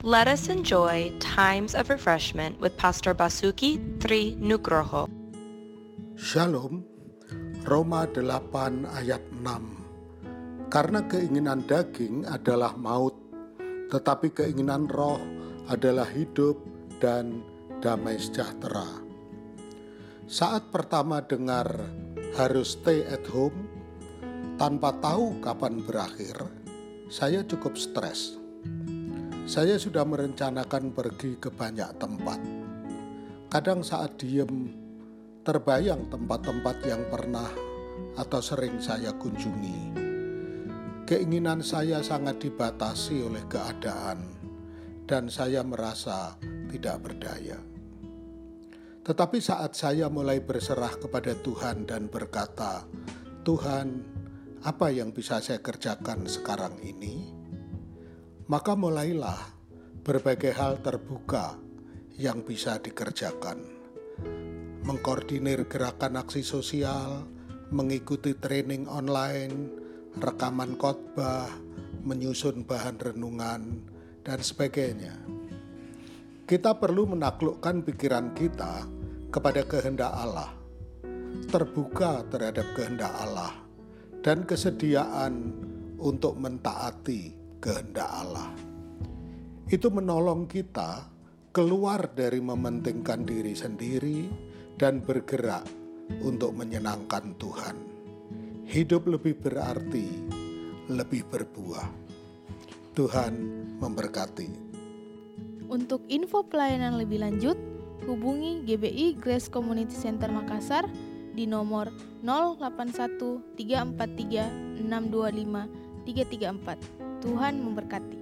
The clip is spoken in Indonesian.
Let us enjoy times of refreshment with Pastor Basuki Tri Nugroho. Shalom, Roma 8 ayat 6. Karena keinginan daging adalah maut, tetapi keinginan roh adalah hidup dan damai sejahtera. Saat pertama dengar harus stay at home, tanpa tahu kapan berakhir, saya cukup stres. Saya sudah merencanakan pergi ke banyak tempat. Kadang saat diem, terbayang tempat-tempat yang pernah atau sering saya kunjungi. Keinginan saya sangat dibatasi oleh keadaan, dan saya merasa tidak berdaya. Tetapi saat saya mulai berserah kepada Tuhan dan berkata, "Tuhan, apa yang bisa saya kerjakan sekarang ini?" Maka mulailah berbagai hal terbuka yang bisa dikerjakan. Mengkoordinir gerakan aksi sosial, mengikuti training online, rekaman khotbah, menyusun bahan renungan, dan sebagainya. Kita perlu menaklukkan pikiran kita kepada kehendak Allah, terbuka terhadap kehendak Allah, dan kesediaan untuk mentaati kehendak Allah. Itu menolong kita keluar dari mementingkan diri sendiri dan bergerak untuk menyenangkan Tuhan. Hidup lebih berarti, lebih berbuah. Tuhan memberkati. Untuk info pelayanan lebih lanjut, hubungi GBI Grace Community Center Makassar di nomor 081 343 625 334. Tuhan memberkati.